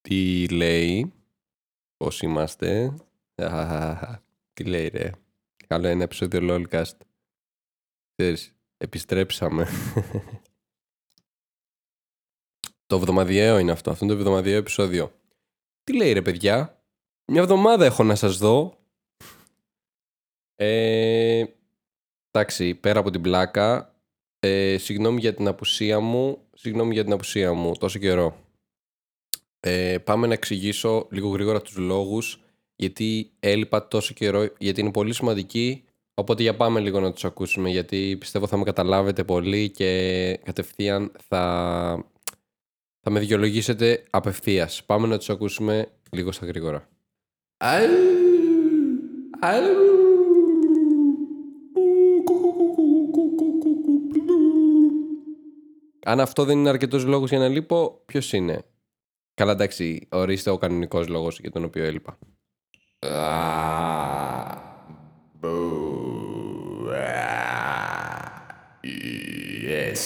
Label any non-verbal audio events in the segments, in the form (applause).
Τι λέει, πώς είμαστε, (laughs) τι λέει ρε, καλό ένα επεισόδιο LOLcast. Ξέρεις, επιστρέψαμε. (laughs) το εβδομαδιαίο είναι αυτό, αυτό είναι το εβδομαδιαίο επεισόδιο. Τι λέει ρε παιδιά, μια εβδομάδα έχω να σας δω. Ε, εντάξει, πέρα από την πλάκα, ε, συγγνώμη για την απουσία μου, συγγνώμη για την απουσία μου τόσο καιρό. Ε, πάμε να εξηγήσω λίγο γρήγορα τους λόγους γιατί έλειπα τόσο καιρό, γιατί είναι πολύ σημαντική. Οπότε για πάμε λίγο να τους ακούσουμε γιατί πιστεύω θα με καταλάβετε πολύ και κατευθείαν θα, θα με δικαιολογήσετε απευθείας. Πάμε να τους ακούσουμε λίγο στα γρήγορα. Αν αυτό δεν είναι αρκετός λόγος για να λείπω, ποιος είναι; Καλά, εντάξει, ορίστε ο κανονικός λόγος για τον οποίο έλειπα. Yes.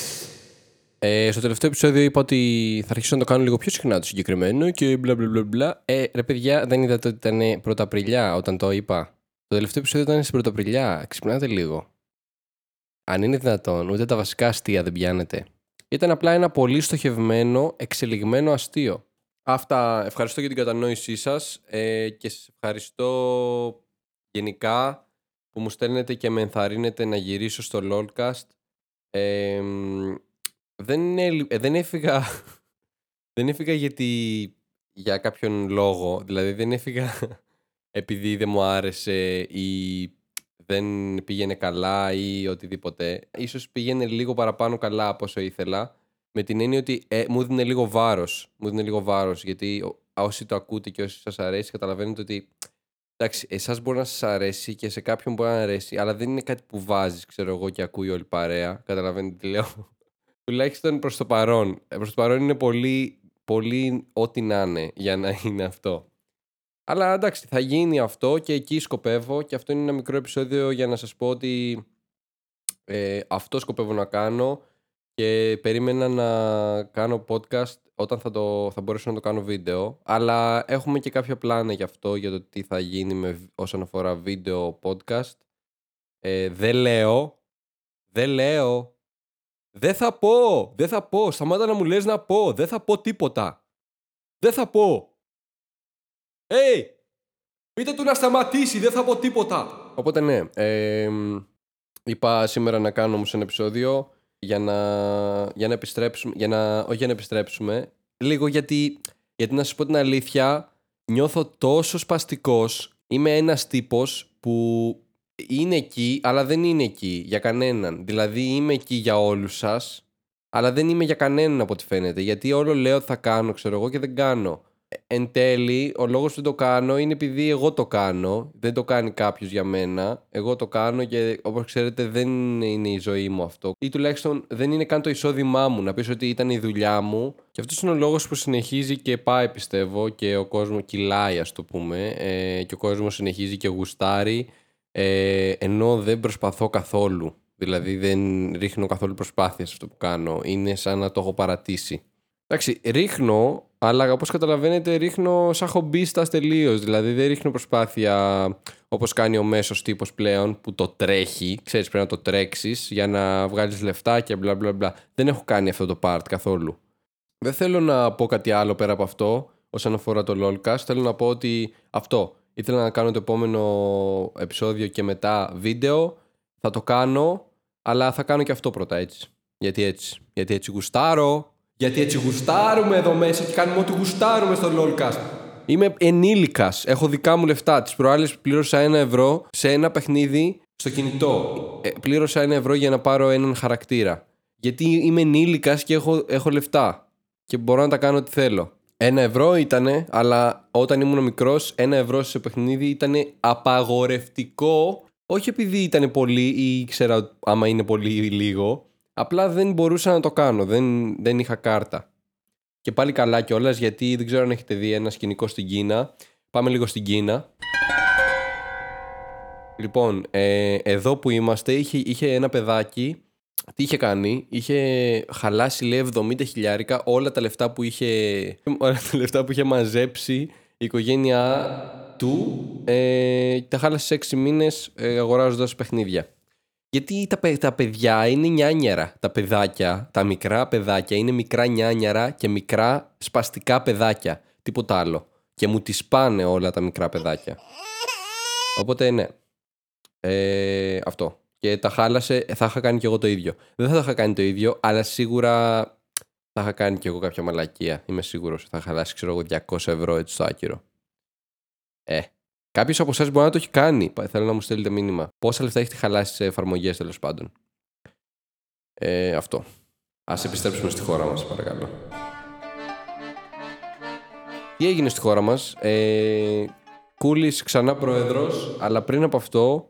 Ε, στο τελευταίο επεισόδιο είπα ότι θα αρχίσω να το κάνω λίγο πιο συχνά το συγκεκριμένο και μπλα μπλα μπλα μπλα. Ε, ρε παιδιά, δεν είδατε ότι ήταν Πρωταπριλιά όταν το είπα; Το τελευταίο επεισόδιο ήταν στην Πρωταπριλιά. Ξυπνάτε λίγο. Αν είναι δυνατόν, ούτε τα βασικά αστεία δεν πιάνετε. Ήταν απλά ένα πολύ στοχευμένο, εξελιγμένο αστείο. Αυτά. Ευχαριστώ για την κατανόησή σας ε, και σας ευχαριστώ γενικά που μου στέλνετε και με ενθαρρύνετε να γυρίσω στο LOLcast. Ε, δεν, ε, δεν έφυγα (laughs) δεν έφυγα γιατί για κάποιον λόγο, δηλαδή δεν έφυγα (laughs) επειδή δεν μου άρεσε ή δεν πήγαινε καλά ή οτιδήποτε. Ίσως πήγαινε λίγο παραπάνω καλά από όσο ήθελα. Με την έννοια ότι ε, μου δίνει λίγο βάρος. Μου δίνει λίγο βάρος γιατί όσοι το ακούτε και όσοι σας αρέσει καταλαβαίνετε ότι εντάξει, εσάς μπορεί να σας αρέσει και σε κάποιον μπορεί να αρέσει αλλά δεν είναι κάτι που βάζεις ξέρω εγώ και ακούει όλη παρέα. Καταλαβαίνετε τι λέω. (laughs) Τουλάχιστον προς το παρόν. Ε, προς το παρόν είναι πολύ, πολύ ό,τι να είναι για να είναι αυτό. Αλλά εντάξει, θα γίνει αυτό και εκεί σκοπεύω και αυτό είναι ένα μικρό επεισόδιο για να σας πω ότι ε, αυτό σκοπεύω να κάνω και περίμενα να κάνω podcast όταν θα, το, θα μπορέσω να το κάνω βίντεο. Αλλά έχουμε και κάποια πλάνα γι' αυτό για το τι θα γίνει με, όσον αφορά βίντεο podcast. Ε, δεν λέω δεν λέω δεν θα πω δεν θα πω σταμάτα να μου λες να πω δεν θα πω τίποτα. Δεν θα πω Hey! Πείτε του να σταματήσει, δεν θα πω τίποτα. Οπότε ναι, ε, είπα σήμερα να κάνω όμως ένα επεισόδιο για να, για να επιστρέψουμε, για να, όχι για να επιστρέψουμε, λίγο γιατί, γιατί να σας πω την αλήθεια, νιώθω τόσο σπαστικός, είμαι ένας τύπος που είναι εκεί, αλλά δεν είναι εκεί για κανέναν. Δηλαδή είμαι εκεί για όλους σας, αλλά δεν είμαι για κανέναν από ό,τι φαίνεται, γιατί όλο λέω θα κάνω, ξέρω εγώ και δεν κάνω εν τέλει, ο λόγος που το κάνω είναι επειδή εγώ το κάνω. Δεν το κάνει κάποιος για μένα. Εγώ το κάνω και όπως ξέρετε δεν είναι η ζωή μου αυτό. Ή τουλάχιστον δεν είναι καν το εισόδημά μου. Να πεις ότι ήταν η δουλειά μου. Και αυτός είναι ο λόγος που συνεχίζει και πάει πιστεύω και ο κόσμος κυλάει ας το πούμε. Ε, και ο κόσμος συνεχίζει και γουστάρει. Ε, ενώ δεν προσπαθώ καθόλου. Δηλαδή δεν ρίχνω καθόλου προσπάθεια σε αυτό που κάνω. Είναι σαν να το έχω παρατήσει. Εντάξει, ρίχνω αλλά όπως καταλαβαίνετε, ρίχνω σαν χομπίστας τελείως. Δηλαδή δεν ρίχνω προσπάθεια όπως κάνει ο μέσος τύπος πλέον που το τρέχει. Ξέρεις, πρέπει να το τρέξεις για να βγάλεις λεφτά και μπλα μπλα μπλα. Δεν έχω κάνει αυτό το part καθόλου. Δεν θέλω να πω κάτι άλλο πέρα από αυτό όσον αφορά το LOLcast. Θέλω να πω ότι αυτό. Ήθελα να κάνω το επόμενο επεισόδιο και μετά βίντεο. Θα το κάνω, αλλά θα κάνω και αυτό πρώτα έτσι. Γιατί έτσι. Γιατί έτσι γουστάρω. Γιατί έτσι γουστάρουμε εδώ μέσα και κάνουμε ό,τι γουστάρουμε στο LOLcast. Είμαι ενήλικας. Έχω δικά μου λεφτά. Τις προάλλες πλήρωσα ένα ευρώ σε ένα παιχνίδι στο κινητό. Ε, πλήρωσα ένα ευρώ για να πάρω έναν χαρακτήρα. Γιατί είμαι ενήλικας και έχω, έχω λεφτά. Και μπορώ να τα κάνω ό,τι θέλω. Ένα ευρώ ήτανε, αλλά όταν ήμουν μικρός, ένα ευρώ σε παιχνίδι ήταν απαγορευτικό. Όχι επειδή ήταν πολύ ή ήξερα άμα είναι πολύ ή λίγο, Απλά δεν μπορούσα να το κάνω. Δεν, δεν είχα κάρτα. Και πάλι καλά κιόλας γιατί δεν ξέρω αν έχετε δει ένα σκηνικό στην Κίνα. Πάμε λίγο στην Κίνα. Λοιπόν, ε, εδώ που είμαστε είχε, είχε ένα παιδάκι τι είχε κάνει, είχε χαλάσει λέει 70 χιλιάρικα όλα τα λεφτά που είχε, (laughs) όλα τα λεφτά που είχε μαζέψει η οικογένειά του ε, τα χάλασε σε 6 μήνες ε, αγοράζοντας παιχνίδια. Γιατί τα, τα παιδιά είναι νιάνιαρα. Τα παιδάκια, τα μικρά παιδάκια είναι μικρά νιάνιαρα και μικρά σπαστικά παιδάκια. Τίποτα άλλο. Και μου τις πάνε όλα τα μικρά παιδάκια. Οπότε ναι. Ε, αυτό. Και τα χάλασε, θα είχα κάνει κι εγώ το ίδιο. Δεν θα είχα κάνει το ίδιο, αλλά σίγουρα θα είχα κάνει κι εγώ κάποια μαλακία. Είμαι σίγουρος θα χαλάσει, ξέρω εγώ, 200 ευρώ έτσι στο άκυρο. Ε. Κάποιος από εσάς μπορεί να το έχει κάνει. Θέλω να μου στείλετε μήνυμα. Πόσα λεφτά έχετε χαλάσει σε εφαρμογές τέλος πάντων. Ε, αυτό. Α επιστρέψουμε στη χώρα μας, παρακαλώ. Τι έγινε στη χώρα μας; Ε, Κούλης ξανά πρόεδρος, αλλά πριν από αυτό,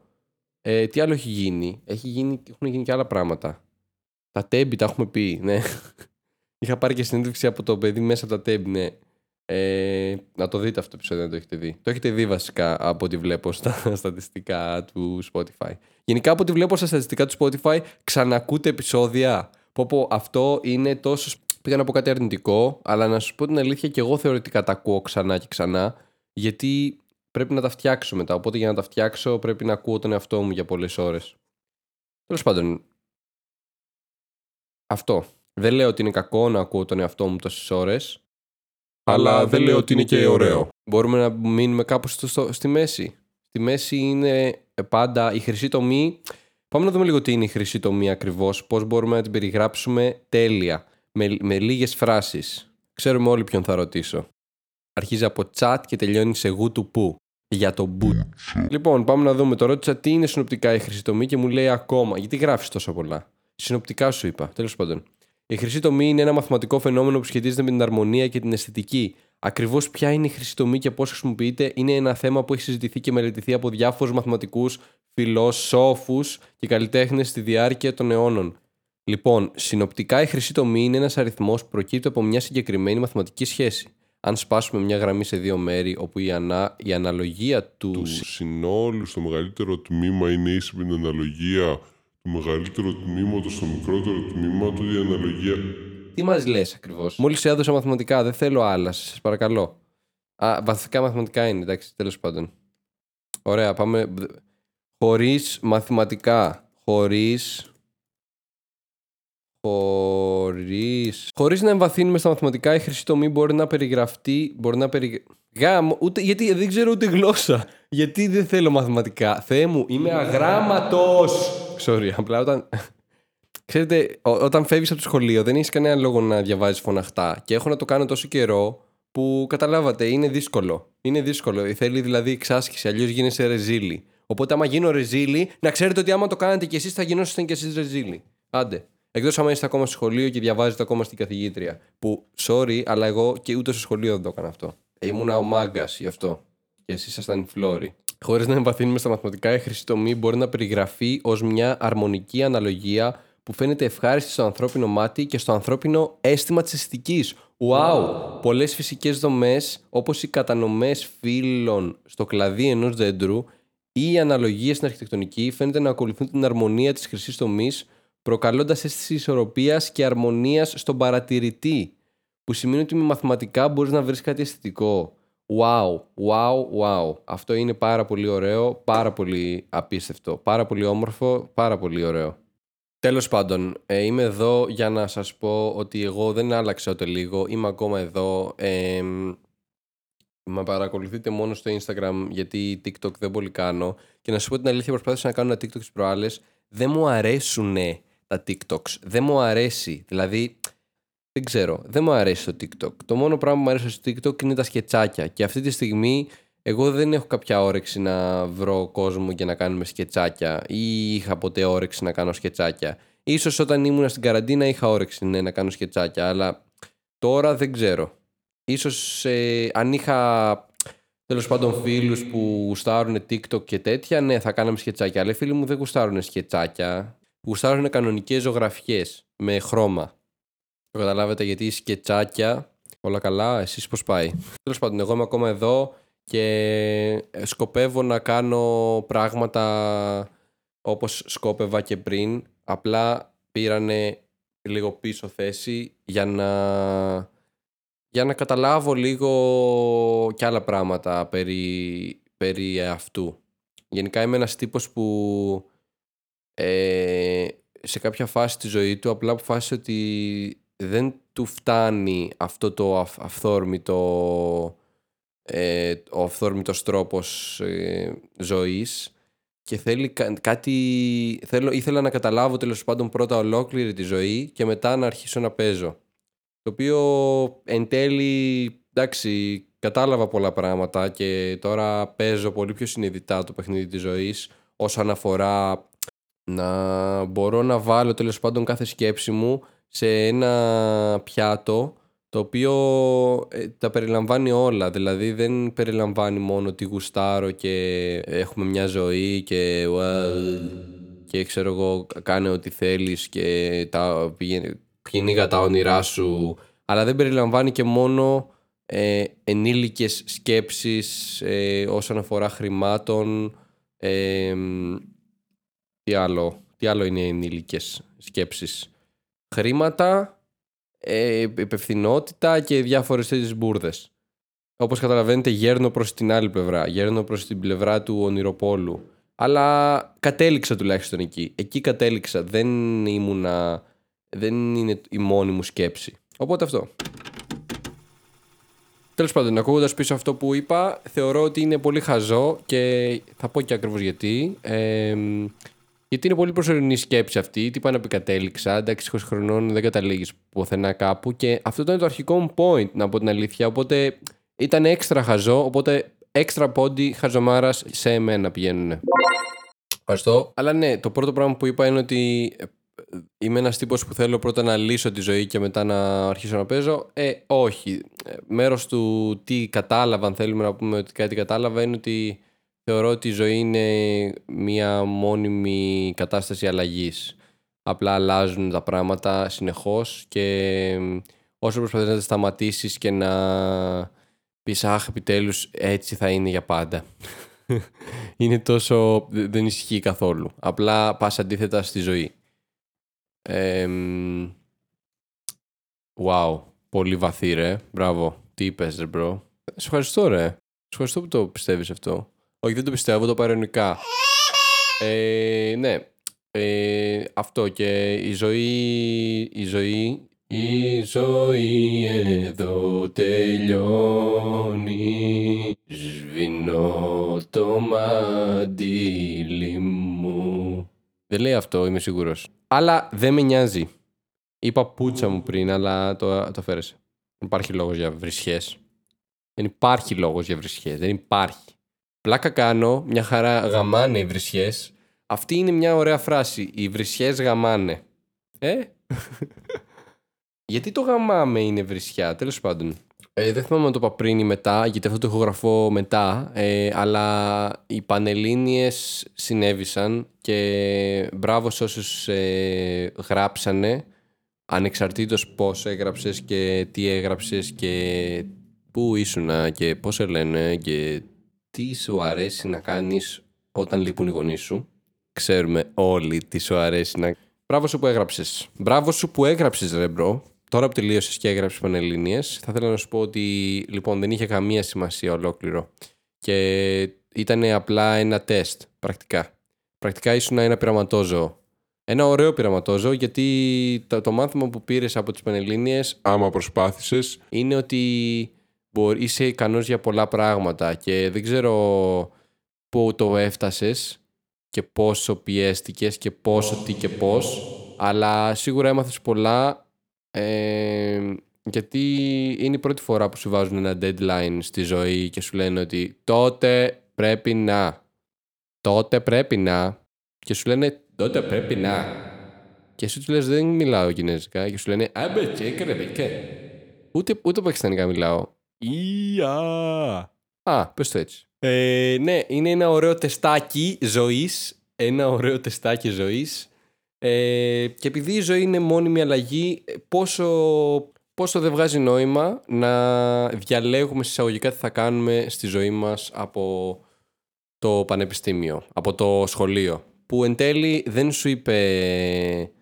ε, τι άλλο έχει γίνει; Έχει γίνει. Έχουν γίνει και άλλα πράγματα. Τα τέμπι τα έχουμε πει, ναι. (laughs) Είχα πάρει και συνέντευξη από το παιδί μέσα από τα τέμπι, ναι. Ε, να το δείτε αυτό το επεισόδιο, να το έχετε δει. Το έχετε δει βασικά από ό,τι βλέπω στα (laughs) στατιστικά του Spotify. Γενικά από ό,τι βλέπω στα στατιστικά του Spotify, ξανακούτε επεισόδια. Πω πω αυτό είναι τόσο. Πήγα να πω κάτι αρνητικό, αλλά να σου πω την αλήθεια και εγώ θεωρητικά τα ακούω ξανά και ξανά, γιατί πρέπει να τα φτιάξω μετά. Οπότε για να τα φτιάξω πρέπει να ακούω τον εαυτό μου για πολλές ώρες. Τέλος πάντων. Αυτό. Δεν λέω ότι είναι κακό να ακούω τον εαυτό μου τόσες ώρες αλλά δεν λέω ότι είναι και ωραίο. Μπορούμε να μείνουμε κάπου στο, στη μέση. Στη μέση είναι πάντα η χρυσή τομή. Πάμε να δούμε λίγο τι είναι η χρυσή τομή ακριβώς. Πώς μπορούμε να την περιγράψουμε τέλεια. Με, με λίγες φράσεις. Ξέρουμε όλοι ποιον θα ρωτήσω. Αρχίζει από chat και τελειώνει σε γου του που. Για το boot. Λοιπόν, πάμε να δούμε. Το ρώτησα τι είναι συνοπτικά η χρυσή τομή και μου λέει ακόμα. Γιατί γράφεις τόσο πολλά; Συνοπτικά σου είπα. Τέλος πάντων. Η χρυσή τομή είναι ένα μαθηματικό φαινόμενο που σχετίζεται με την αρμονία και την αισθητική. Ακριβώς ποια είναι η χρυσή τομή και πώς χρησιμοποιείται είναι ένα θέμα που έχει συζητηθεί και μελετηθεί από διάφορους μαθηματικούς, φιλόσοφου και καλλιτέχνες στη διάρκεια των αιώνων. Λοιπόν, συνοπτικά η χρυσή τομή είναι ένας αριθμός που προκύπτει από μια συγκεκριμένη μαθηματική σχέση. Αν σπάσουμε μια γραμμή σε δύο μέρη, όπου η, ανά, η αναλογία του. του συνόλου στο μεγαλύτερο τμήμα είναι ίση με την αναλογία το μεγαλύτερο τμήμα στο μικρότερο τμήμα του η αναλογία. Τι μας λες ακριβώς; Μόλις έδωσα μαθηματικά, δεν θέλω άλλα, σας παρακαλώ. Α, βαθικά μαθηματικά είναι, εντάξει, τέλος πάντων. Ωραία, πάμε. Χωρίς μαθηματικά. Χωρίς. Χωρί. Χωρίς να εμβαθύνουμε στα μαθηματικά, η χρυσή τομή μπορεί να περιγραφτεί. Μπορεί να περι... Γάμ, ούτε, γιατί δεν ξέρω ούτε γλώσσα. Γιατί δεν θέλω μαθηματικά. Θεέ μου, είμαι αγράμματος. Sorry, απλά όταν. Ξέρετε, όταν φεύγεις από το σχολείο δεν έχεις κανένα λόγο να διαβάζεις φωναχτά. Και έχω να το κάνω τόσο καιρό που καταλάβατε, είναι δύσκολο. Είναι δύσκολο. Θέλει δηλαδή εξάσκηση, αλλιώς γίνεσαι ρεζίλι. Οπότε, άμα γίνω ρεζίλι, να ξέρετε ότι άμα το κάνετε κι εσείς, θα γινόσασταν κι εσείς ρεζίλι. Άντε. Εκτός άμα είστε ακόμα στο σχολείο και διαβάζετε ακόμα στην καθηγήτρια. Που, sorry, αλλά εγώ και ούτε στο σχολείο δεν το έκανα αυτό. Ήμουνα ο μάγκας γι' αυτό. Και εσεί ήσασταν φλόροι. Χωρίς να εμβαθύνουμε στα μαθηματικά, η χρυσή τομή μπορεί να περιγραφεί ως μια αρμονική αναλογία που φαίνεται ευχάριστη στο ανθρώπινο μάτι και στο ανθρώπινο αίσθημα της αισθητικής. Wow! Πολλές φυσικές δομές, όπως οι κατανομές φύλων στο κλαδί ενός δέντρου ή οι αναλογίες στην αρχιτεκτονική, φαίνεται να ακολουθούν την αρμονία της χρυσής τομής, προκαλώντας αίσθηση ισορροπίας και αρμονίας στον παρατηρητή. Που σημαίνει ότι με μαθηματικά μπορείς να βρεις κάτι αισθητικό. Wow, wow, wow. Αυτό είναι πάρα πολύ ωραίο, πάρα πολύ απίστευτο, πάρα πολύ όμορφο, πάρα πολύ ωραίο. Τέλος πάντων, ε, είμαι εδώ για να σας πω ότι εγώ δεν άλλαξα ούτε λίγο, είμαι ακόμα εδώ. Ε, με παρακολουθείτε μόνο στο Instagram γιατί TikTok δεν πολύ κάνω και να σου πω την αλήθεια προσπάθησα να κάνω ένα TikTok τις προάλλες δεν μου αρέσουν τα TikToks, δεν μου αρέσει, δηλαδή δεν ξέρω. Δεν μου αρέσει το TikTok. Το μόνο πράγμα που μου αρέσει στο TikTok είναι τα σκετσάκια. Και αυτή τη στιγμή εγώ δεν έχω κάποια όρεξη να βρω κόσμο και να κάνουμε σκετσάκια ή είχα ποτέ όρεξη να κάνω σκετσάκια. Ίσως όταν ήμουν στην καραντίνα είχα όρεξη ναι, να κάνω σκετσάκια, αλλά τώρα δεν ξέρω. Ίσως ε, αν είχα τέλος πάντων φίλους που γουστάρουν TikTok και τέτοια, ναι θα κάναμε σκετσάκια. Αλλά οι φίλοι μου δεν γουστάρουν σκετσάκια. Γουστάρουν κανονικές ζωγραφιές με χρώμα. Το καταλάβετε γιατί η σκετσάκια. Όλα καλά, εσείς πώς πάει. Τέλος πάντων, εγώ είμαι ακόμα εδώ και ε, σκοπεύω να κάνω πράγματα όπως σκόπευα και πριν. Απλά πήρανε λίγο πίσω θέση για να, για να καταλάβω λίγο και άλλα πράγματα περί, περί αυτού. Γενικά είμαι ένας τύπος που ε, σε κάποια φάση της ζωή του απλά αποφάσισε ότι δεν του φτάνει αυτό το αυθόρμητο ε, ο αυθόρμητος τρόπος ε, ζωής και θέλει κάτι, θέλω, ήθελα να καταλάβω τέλος πάντων πρώτα ολόκληρη τη ζωή και μετά να αρχίσω να παίζω. Το οποίο εν τέλει, εντάξει, κατάλαβα πολλά πράγματα και τώρα παίζω πολύ πιο συνειδητά το παιχνίδι της ζωής όσον αφορά να μπορώ να βάλω τέλος πάντων κάθε σκέψη μου σε ένα πιάτο το οποίο ε, τα περιλαμβάνει όλα. Δηλαδή δεν περιλαμβάνει μόνο τη γουστάρω και έχουμε μια ζωή και, και ξέρω εγώ κάνε ό,τι θέλεις και τα, κυνήγα τα όνειρά σου αλλά δεν περιλαμβάνει και μόνο ε, ενήλικες σκέψεις ε, όσον αφορά χρημάτων ε, τι άλλο, τι άλλο είναι ενήλικες σκέψεις χρήματα ε, υπευθυνότητα και διάφορες τέτοιες μπουρδες. Όπως καταλαβαίνετε, γέρνω προς την άλλη πλευρά. Γέρνω προς την πλευρά του ονειροπόλου. Αλλά κατέληξα τουλάχιστον εκεί. Εκεί κατέληξα. Δεν ήμουνα. Δεν είναι η μόνη μου σκέψη. Οπότε αυτό. Τέλος πάντων, ακούγοντας πίσω αυτό που είπα, θεωρώ ότι είναι πολύ χαζό και θα πω και ακριβώς γιατί. Ε, γιατί είναι πολύ προσωρινή σκέψη αυτή. Τι πάνε να πει κατέληξα. Εντάξει, 20 χρονών δεν καταλήγεις πουθενά κάπου. Και αυτό ήταν το αρχικό μου point, να πω την αλήθεια. Οπότε ήταν έξτρα χαζό. Οπότε έξτρα πόντι χαζομάρας σε εμένα πηγαίνουν. Ευχαριστώ. Αλλά ναι, το πρώτο πράγμα που είπα είναι ότι ε, είμαι ένας τύπος που θέλω πρώτα να λύσω τη ζωή και μετά να αρχίσω να παίζω. Ε, όχι. Ε, Μέρος του τι κατάλαβα, αν θέλουμε να πούμε ότι κάτι κατάλαβα, είναι ότι θεωρώ ότι η ζωή είναι μια μόνιμη κατάσταση αλλαγής. Απλά αλλάζουν τα πράγματα συνεχώς και όσο προσπαθείς να τα σταματήσεις και να πεις αχ επιτέλους έτσι θα είναι για πάντα. (laughs) είναι τόσο... δεν ισχύει καθόλου. Απλά πας αντίθετα στη ζωή. wow, πολύ βαθύ ρε. Μπράβο. Τι είπες ρε bro. Σε ευχαριστώ ρε. Σε ευχαριστώ που το πιστεύεις αυτό. Όχι, δεν το πιστεύω, το 'πα ειρωνικά. Ε, ναι. Ε, αυτό και η ζωή, η ζωή, η ζωή εδώ τελειώνει. Σβηνώ το μαντίλι μου. Δεν λέει αυτό, είμαι σίγουρος. Αλλά δεν με νοιάζει. Είπα πούτσα μου πριν, αλλά το, το αφαίρεσε. Δεν υπάρχει λόγος για βρισχές. Δεν υπάρχει λόγος για βρισχές, δεν υπάρχει Πλάκα κάνω, μια χαρά γαμάνε οι βρισιές. Αυτή είναι μια ωραία φράση. Οι βρισιές γαμάνε. Ε; (laughs) γιατί το γαμάμε είναι βρισιά, τέλος πάντων. Ε, δεν θυμάμαι αν το είπα πριν ή μετά, γιατί αυτό το έχω γραφώ μετά, ε, αλλά οι Πανελλήνιες συνέβησαν και μπράβο σε όσους ε, γράψανε, ανεξαρτήτως πώς έγραψες και τι έγραψες και πού ήσουνα και πώς σε λένε και τι σου αρέσει να κάνεις όταν λείπουν οι γονείς σου. Ξέρουμε όλοι τι σου αρέσει να... Μπράβο σου που έγραψες. Μπράβο σου που έγραψες ρε bro. Τώρα που τελείωσες και έγραψες Πανελληνίες, θα ήθελα να σου πω ότι λοιπόν δεν είχε καμία σημασία ολόκληρο. Και ήταν απλά ένα τεστ, πρακτικά. Πρακτικά ήσουν ένα πειραματόζωο. Ένα ωραίο πειραματόζωο γιατί το, το μάθημα που πήρες από τις Πανελλήνιες άμα προσπάθησες είναι ότι μπορεί, είσαι ικανός για πολλά πράγματα και δεν ξέρω πού το έφτασες και πόσο πιέστηκες και πόσο τι και πώς αλλά σίγουρα έμαθες πολλά ε, γιατί είναι η πρώτη φορά που σου βάζουν ένα deadline στη ζωή και σου λένε ότι τότε πρέπει να τότε πρέπει να και σου λένε τότε πρέπει να και εσύ τους λες δεν μιλάω κινέζικα και σου λένε άμπε ούτε, ούτε πακιστανικά μιλάω Ια. Α, πες το έτσι. Ε, ναι, είναι ένα ωραίο τεστάκι ζωής. Ένα ωραίο τεστάκι ζωής. Ε, και επειδή η ζωή είναι μόνιμη αλλαγή, πόσο, πόσο δεν βγάζει νόημα να διαλέγουμε συσσαγωγικά τι θα κάνουμε στη ζωή μας από το πανεπιστήμιο, από το σχολείο. Που εν τέλει δεν σου είπε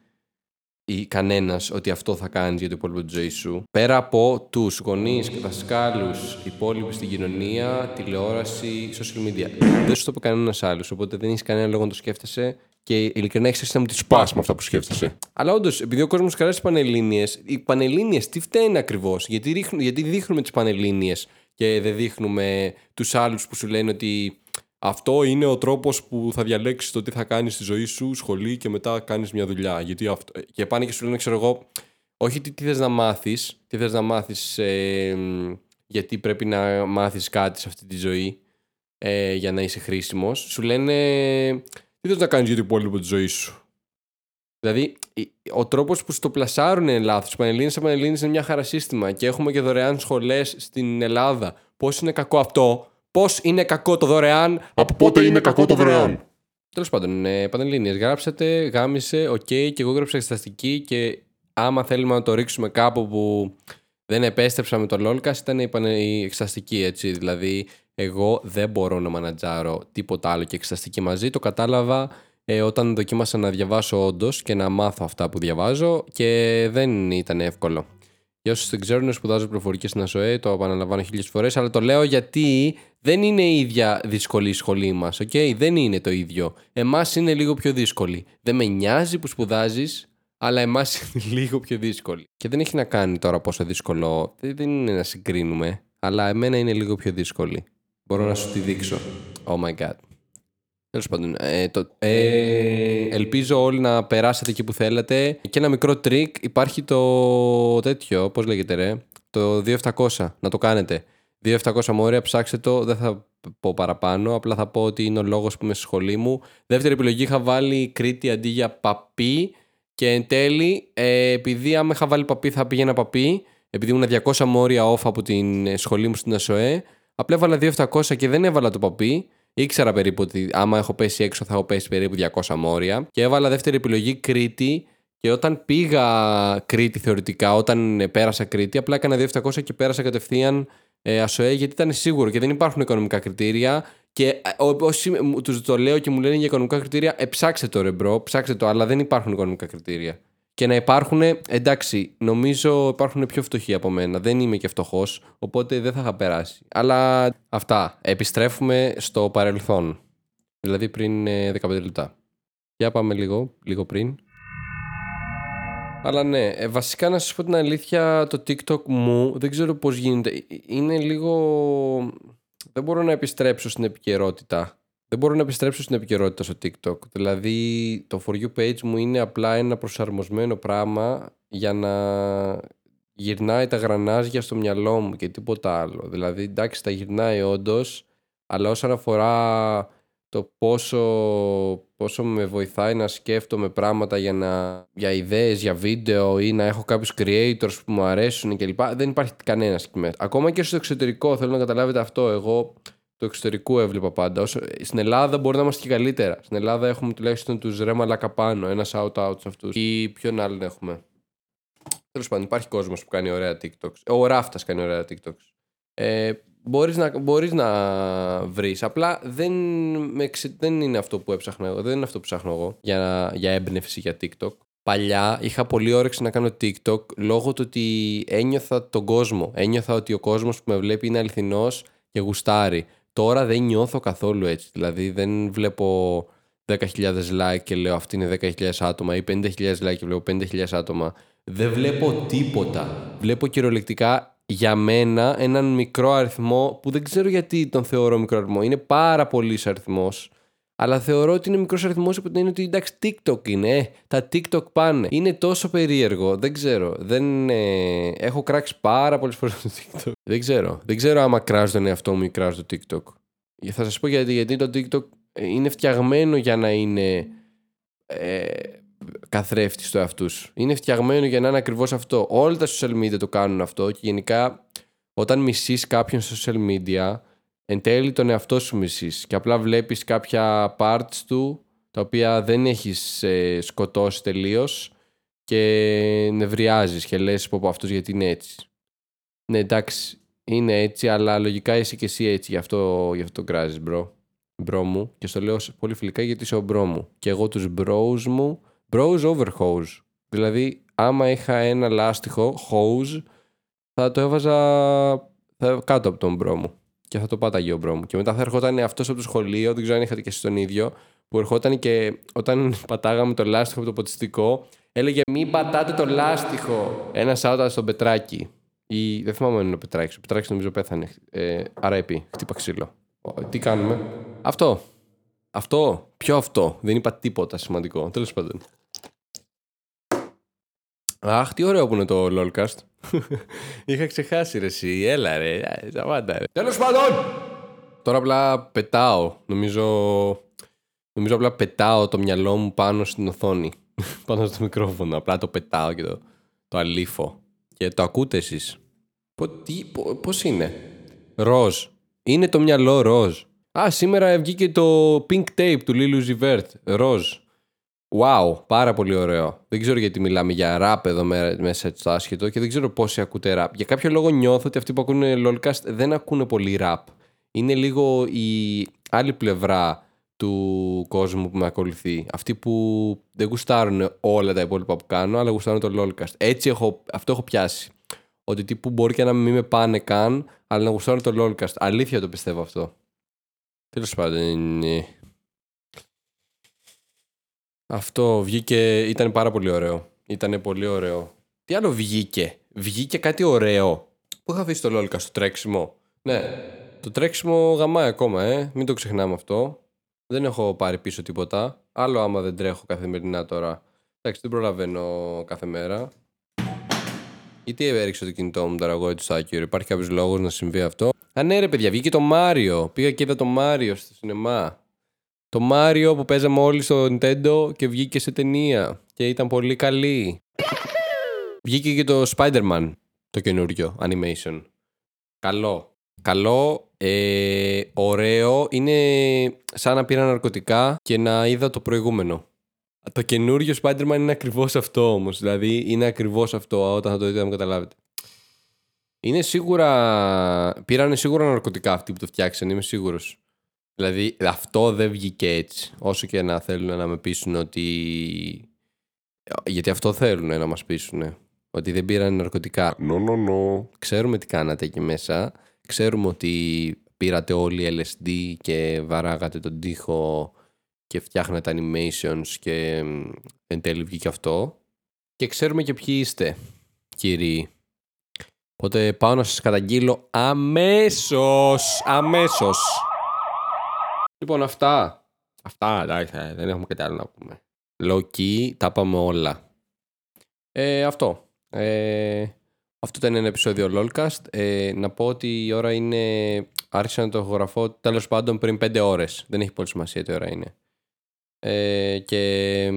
ή κανένας ότι αυτό θα κάνεις για το υπόλοιπο της ζωής σου. Πέρα από τους γονείς και δασκάλου, υπόλοιποι στην κοινωνία, τηλεόραση, social media. Δεν σου το είπε κανένας άλλος. Οπότε δεν έχεις κανένα λόγο να το σκέφτεσαι και ειλικρινά έχεις αίσθημα ότι σπά με αυτά που σκέφτεσαι. Αλλά όντως, επειδή ο κόσμος χαράζει τις πανελίνε, οι πανελίνε τι φταίνουν ακριβώς; Γιατί, γιατί δείχνουμε τις πανελίνε και δεν δείχνουμε τους άλλους που σου λένε ότι αυτό είναι ο τρόπος που θα διαλέξεις το τι θα κάνεις στη ζωή σου, σχολή και μετά κάνεις μια δουλειά. Γιατί αυτό... Και πάνε και σου λένε, ξέρω εγώ, όχι τι, τι θες να μάθεις, τι θες να μάθεις, ε, γιατί πρέπει να μάθεις κάτι σε αυτή τη ζωή ε, για να είσαι χρήσιμος. Σου λένε, τι θες να κάνεις για το υπόλοιπο της ζωής σου. Δηλαδή, ο τρόπος που στο πλασάρουν είναι λάθος. Πανελλήνιες σε Πανελλήνιες είναι μια χαρά σύστημα και έχουμε και δωρεάν σχολές στην Ελλάδα. Πώς είναι κακό αυτό, Πώς είναι κακό το δωρεάν. Από πότε είναι κακό το δωρεάν. Τέλος πάντων, ε, Πανελλήνιες, γράψατε, γάμισε, ok, okay, και εγώ γράψα εξεταστική και άμα θέλουμε να το ρίξουμε κάπου που δεν επέστρεψα με το LOLCAST ήταν η, πανε... η εξεταστική, έτσι. Δηλαδή, εγώ δεν μπορώ να μανατζάρω τίποτα άλλο και εξεταστική μαζί. Το κατάλαβα ε, όταν δοκίμασα να διαβάσω όντως και να μάθω αυτά που διαβάζω και δεν ήταν εύκολο. Για όσους δεν ξέρουν, σπουδάζω πληροφορική στην ΑΣΟΕ, το επαναλαμβάνω χίλιες φορές, αλλά το λέω γιατί δεν είναι η ίδια δύσκολη η σχολή μας. Okay? Δεν είναι το ίδιο. Εμάς είναι λίγο πιο δύσκολη. Δεν με νοιάζει που σπουδάζεις, αλλά εμάς (laughs) είναι λίγο πιο δύσκολη. Και δεν έχει να κάνει τώρα πόσο δύσκολο. Δεν είναι να συγκρίνουμε, αλλά εμένα είναι λίγο πιο δύσκολη. Μπορώ να σου τη δείξω. Oh my god. Τέλος πάντων, ε, το, ε, ελπίζω όλοι να περάσετε εκεί που θέλετε. Και ένα μικρό τρικ, υπάρχει το τέτοιο, πώς λέγεται ρε, το 2700, να το κάνετε. 2700 μόρια, ψάξτε το, δεν θα πω παραπάνω, απλά θα πω ότι είναι ο λόγος που είμαι στη σχολή μου. Δεύτερη επιλογή είχα βάλει Κρήτη αντί για παπί και εν τέλει, ε, επειδή άμα είχα βάλει παπί θα πήγαινα παπί, επειδή ήμουν 200 μόρια off από την σχολή μου στην ΑΣΟΕ, απλά έβαλα 2700 και δεν έβαλα το παπί Ήξερα περίπου ότι άμα έχω πέσει έξω θα έχω πέσει περίπου 200 μόρια. Και έβαλα δεύτερη επιλογή Κρήτη. Και όταν πήγα Κρήτη θεωρητικά, όταν πέρασα Κρήτη, απλά έκανα 2700 και πέρασα κατευθείαν ε, ΑΣΟΕ γιατί ήταν σίγουρο και δεν υπάρχουν οικονομικά κριτήρια. Και ε, όσοι τους το λέω και μου λένε για οικονομικά κριτήρια, ε, ψάξτε το ρε bro, ψάξτε το, αλλά δεν υπάρχουν οικονομικά κριτήρια και να υπάρχουν. Εντάξει, νομίζω υπάρχουν πιο φτωχοί από μένα. Δεν είμαι και φτωχός, οπότε δεν θα είχα περάσει. Αλλά αυτά. Επιστρέφουμε στο παρελθόν. Δηλαδή πριν 15 ε, λεπτά. Για πάμε λίγο, λίγο πριν. Αλλά ναι, ε, βασικά να σας πω την αλήθεια, το TikTok μου δεν ξέρω πώς γίνεται. Ε, είναι λίγο... Δεν μπορώ να επιστρέψω στην επικαιρότητα δεν μπορώ να επιστρέψω στην επικαιρότητα στο TikTok. Δηλαδή, το For You page μου είναι απλά ένα προσαρμοσμένο πράγμα για να γυρνάει τα γρανάζια στο μυαλό μου και τίποτα άλλο. Δηλαδή, εντάξει, τα γυρνάει όντως, αλλά όσον αφορά το πόσο, πόσο με βοηθάει να σκέφτομαι πράγματα για, να, για ιδέες, για βίντεο ή να έχω κάποιους creators που μου αρέσουν κλπ. Δεν υπάρχει κανένας μέσα. Ακόμα και στο εξωτερικό θέλω να καταλάβετε αυτό. Εγώ του εξωτερικού έβλεπα πάντα. Όσο... Στην Ελλάδα μπορεί να είμαστε και καλύτερα. Στην Ελλάδα έχουμε τουλάχιστον τους Ρέμα Λακαπάνο, ένα shout-out σε αυτούς. Ή ποιον άλλον έχουμε; Τέλος πάντων, υπάρχει κόσμος που κάνει ωραία TikToks. Ο Ράφτας κάνει ωραία TikToks. Ε, μπορείς να, μπορείς να βρεις απλά δεν, δεν είναι αυτό που έψαχνα εγώ δεν είναι αυτό που ψάχνω εγώ για, για έμπνευση για TikTok παλιά είχα πολύ όρεξη να κάνω TikTok λόγω του ότι ένιωθα τον κόσμο ένιωθα ότι ο κόσμος που με βλέπει είναι αληθινός και γουστάρει Τώρα δεν νιώθω καθόλου έτσι. Δηλαδή δεν βλέπω 10.000 like και λέω αυτή είναι 10.000 άτομα ή 50.000 like και βλέπω 50.000 άτομα. Δεν βλέπω τίποτα. Βλέπω κυριολεκτικά για μένα έναν μικρό αριθμό που δεν ξέρω γιατί τον θεωρώ μικρό αριθμό. Είναι πάρα πολύς αριθμός. Αλλά θεωρώ ότι είναι μικρός αριθμός από την ότι εντάξει, TikTok είναι. Ε, τα TikTok πάνε. Είναι τόσο περίεργο. Δεν ξέρω. Δεν, ε, έχω κράξει πάρα πολλές φορές το TikTok. Δεν ξέρω. Δεν ξέρω άμα κράζω τον εαυτό μου ή κράζω το TikTok. Θα σας πω γιατί. Γιατί το TikTok είναι φτιαγμένο για να είναι ε, καθρέφτη στο εαυτού Είναι φτιαγμένο για να είναι ακριβώς αυτό. Όλα τα social media το κάνουν αυτό και γενικά όταν μισείς κάποιον στο social media εν τέλει τον εαυτό σου μισείς και απλά βλέπεις κάποια parts του τα οποία δεν έχεις ε, σκοτώσει τελείως και νευριάζεις και λες πω, πω αυτός γιατί είναι έτσι. Ναι εντάξει είναι έτσι αλλά λογικά είσαι και εσύ έτσι γι' αυτό, γι αυτό κράζεις bro. Bro μου και στο λέω πολύ φιλικά γιατί είσαι ο bro μου και εγώ τους bros μου bros over hoes Δηλαδή, άμα είχα ένα λάστιχο, hose, θα το έβαζα θα, κάτω από τον bro μου. Και θα το πάταγε ο bro μου. Και μετά θα ερχόταν αυτός από το σχολείο, δεν ξέρω αν είχατε και εσείς τον ίδιο, που ερχόταν και όταν (laughs) πατάγαμε το λάστιχο από το ποτιστικό, έλεγε Μην πατάτε το λάστιχο. Ένα out στον Πετράκι. Ή δεν θυμάμαι αν είναι ο Πετράκης. Ο Πετράκης νομίζω πέθανε. Ε, άρα επί. Χτύπα ξύλο. Τι κάνουμε; Αυτό. Αυτό. Ποιο αυτό. Δεν είπα τίποτα σημαντικό. Τέλος πάντων. Αχ, τι ωραίο που είναι το LOLcast. (laughs) Είχα ξεχάσει ρε εσύ. Έλα ρε. Σταμάτα ρε. Τέλος πάντων. Τώρα απλά πετάω. Νομίζω... Νομίζω απλά πετάω το μυαλό μου πάνω στην οθόνη. (laughs) πάνω στο μικρόφωνο. Απλά το πετάω και το, το αλήφω. Και το ακούτε εσείς; Πώς είναι; Ροζ. Είναι το μυαλό ροζ. Α, σήμερα βγήκε το Pink Tape του Λίλου Ζιβέρτ. Ροζ. Wow, πάρα πολύ ωραίο. Δεν ξέρω γιατί μιλάμε για ραπ εδώ μέσα στο άσχετο και δεν ξέρω πόσοι ακούτε ραπ. Για κάποιο λόγο νιώθω ότι αυτοί που ακούνε LOLcast δεν ακούνε πολύ ραπ. Είναι λίγο η άλλη πλευρά του κόσμου που με ακολουθεί. Αυτοί που δεν γουστάρουν όλα τα υπόλοιπα που κάνω, αλλά γουστάρουν το LOLcast. Έτσι έχω, αυτό έχω πιάσει. Ότι τύπου μπορεί και να μην με πάνε καν, αλλά να γουστάρουν το LOLcast. Αλήθεια το πιστεύω αυτό. Τέλος πάντων, ναι. Αυτό βγήκε, ήταν πάρα πολύ ωραίο. Ήταν πολύ ωραίο. Τι άλλο βγήκε; Βγήκε κάτι ωραίο. Πού είχα αφήσει το LOLcast, στο τρέξιμο; Ναι, το τρέξιμο γαμάει ακόμα, ε. Μην το ξεχνάμε αυτό. Δεν έχω πάρει πίσω τίποτα. Άλλο άμα δεν τρέχω καθημερινά τώρα. Εντάξει, δεν προλαβαίνω κάθε μέρα. Γιατί έριξε το κινητό μου τώρα εγώ έτσι στο άκυρο. Υπάρχει κάποιος λόγος να συμβεί αυτό; Α, ναι, ρε παιδιά, βγήκε το Μάριο. Πήγα και είδα το Μάριο στο σινεμά. Το Μάριο που παίζαμε όλοι στο Nintendo και βγήκε σε ταινία. Και ήταν πολύ καλή. Βγήκε και το Spider-Man, το καινούριο animation. Καλό. Καλό, ε, ωραίο. Είναι σαν να πήρα ναρκωτικά και να είδα το προηγούμενο. Το καινούριο Spider-Man είναι ακριβώς αυτό όμως. Δηλαδή είναι ακριβώς αυτό όταν θα το δείτε να μου καταλάβετε. Είναι σίγουρα. Πήραν σίγουρα ναρκωτικά αυτοί που το φτιάξαν, είμαι σίγουρος. Δηλαδή αυτό δεν βγήκε έτσι. Όσο και να θέλουν να με πείσουν ότι. Γιατί αυτό θέλουν να μας πείσουν. Ότι δεν πήραν ναρκωτικά. No, no, no. Ξέρουμε τι κάνατε εκεί μέσα. Ξέρουμε ότι πήρατε όλοι LSD και βαράγατε τον τοίχο και φτιάχνατε animations και εν τέλει βγήκε αυτό. Και ξέρουμε και ποιοι είστε, κύριοι. Οπότε πάω να σας καταγγείλω αμέσως, αμέσως. Λοιπόν, αυτά. Αυτά, εντάξει, ε, δεν έχουμε κάτι άλλο να πούμε. Low τα πάμε όλα. Ε, αυτό. Ε, αυτό ήταν ένα επεισόδιο LOLcast. Ε, να πω ότι η ώρα είναι... Άρχισα να το γραφώ τέλος πάντων πριν 5 ώρες. Δεν έχει πολύ σημασία τι ώρα είναι. Ε, και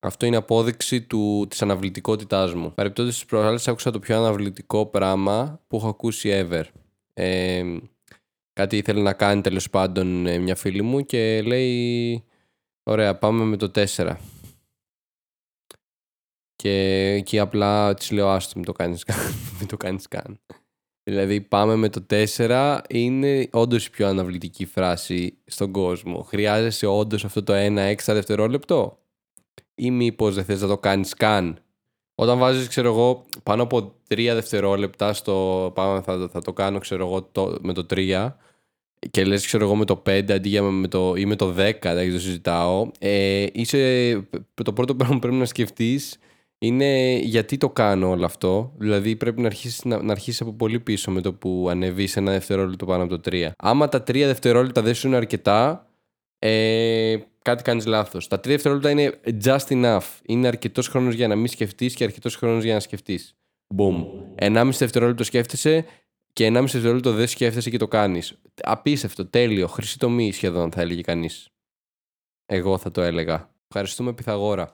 αυτό είναι απόδειξη του, της αναβλητικότητάς μου. Παρεπτόντως στις προάλλες άκουσα το πιο αναβλητικό πράγμα που έχω ακούσει ever. Ε, κάτι ήθελε να κάνει τέλος πάντων ε, μια φίλη μου και λέει ωραία πάμε με το 4. Και εκεί απλά της λέω άστο μην το κάνεις καν. (laughs) μην το κάνεις καν. Δηλαδή πάμε με το 4 είναι όντως η πιο αναβλητική φράση στον κόσμο. Χρειάζεσαι όντως αυτό το 1 έξτρα δευτερόλεπτο ή μήπως δεν θες να το κάνεις καν; Όταν βάζεις ξέρω εγώ πάνω από 3 δευτερόλεπτα στο πάμε θα, θα το κάνω ξέρω εγώ το, με το 3 και λες ξέρω εγώ με το 5 αντί για με το, ή με το 10 δεν το συζητάω ε, είσαι, το πρώτο (laughs) πράγμα που πρέπει να σκεφτείς είναι γιατί το κάνω όλο αυτό. Δηλαδή πρέπει να αρχίσεις να, να αρχίσεις από πολύ πίσω με το που ανεβείς ένα δευτερόλεπτο πάνω από το 3. Άμα τα 3 δευτερόλεπτα δεν σου είναι αρκετά, ε, κάτι κάνεις λάθος. Τα 3 δευτερόλεπτα είναι just enough. Είναι αρκετός χρόνος για να μην σκεφτείς και αρκετός χρόνος για να σκεφτείς. Boom. 1,5 δευτερόλεπτο σκέφτεσαι και 1,5 δευτερόλεπτο δεν σκέφτεσαι και το κάνεις. Απίστευτο, τέλειο, χρυσή τομή σχεδόν θα έλεγε κανείς. Εγώ θα το έλεγα. Ευχαριστούμε Πιθαγόρα.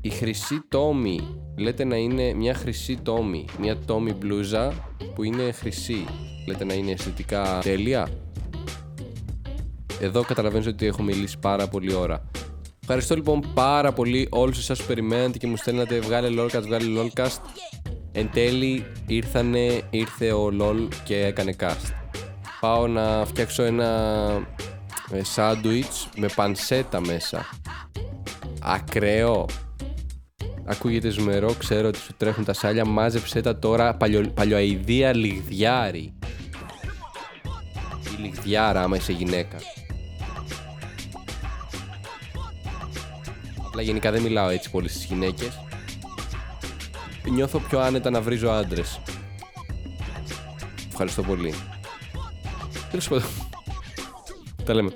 Η χρυσή τόμη λέτε να είναι μια χρυσή τόμη, μια τόμη μπλούζα που είναι χρυσή. Λέτε να είναι αισθητικά τέλεια. Εδώ καταλαβαίνετε ότι έχω μιλήσει πάρα πολύ ώρα. Ευχαριστώ λοιπόν πάρα πολύ όλους εσάς που περιμένατε και μου στέλνατε βγάλε LOLcast, βγάλε LOLcast. Εν τέλει ήρθανε, ήρθε ο LOL και έκανε cast. Πάω να φτιάξω ένα σάντουιτς με πανσέτα μέσα Ακραίο. Ακούγεται ζουμερό, ξέρω ότι σου τρέχουν τα σάλια. Μάζεψέ τα τώρα παλιο, παλιοαηδία λιγδιάρι. Ή λιγδιάρα άμα είσαι γυναίκα. Απλά γενικά δεν μιλάω έτσι πολύ στις γυναίκες. Νιώθω πιο άνετα να βρίζω άντρες. Ευχαριστώ πολύ. Τέλος πάντων. Τα λέμε.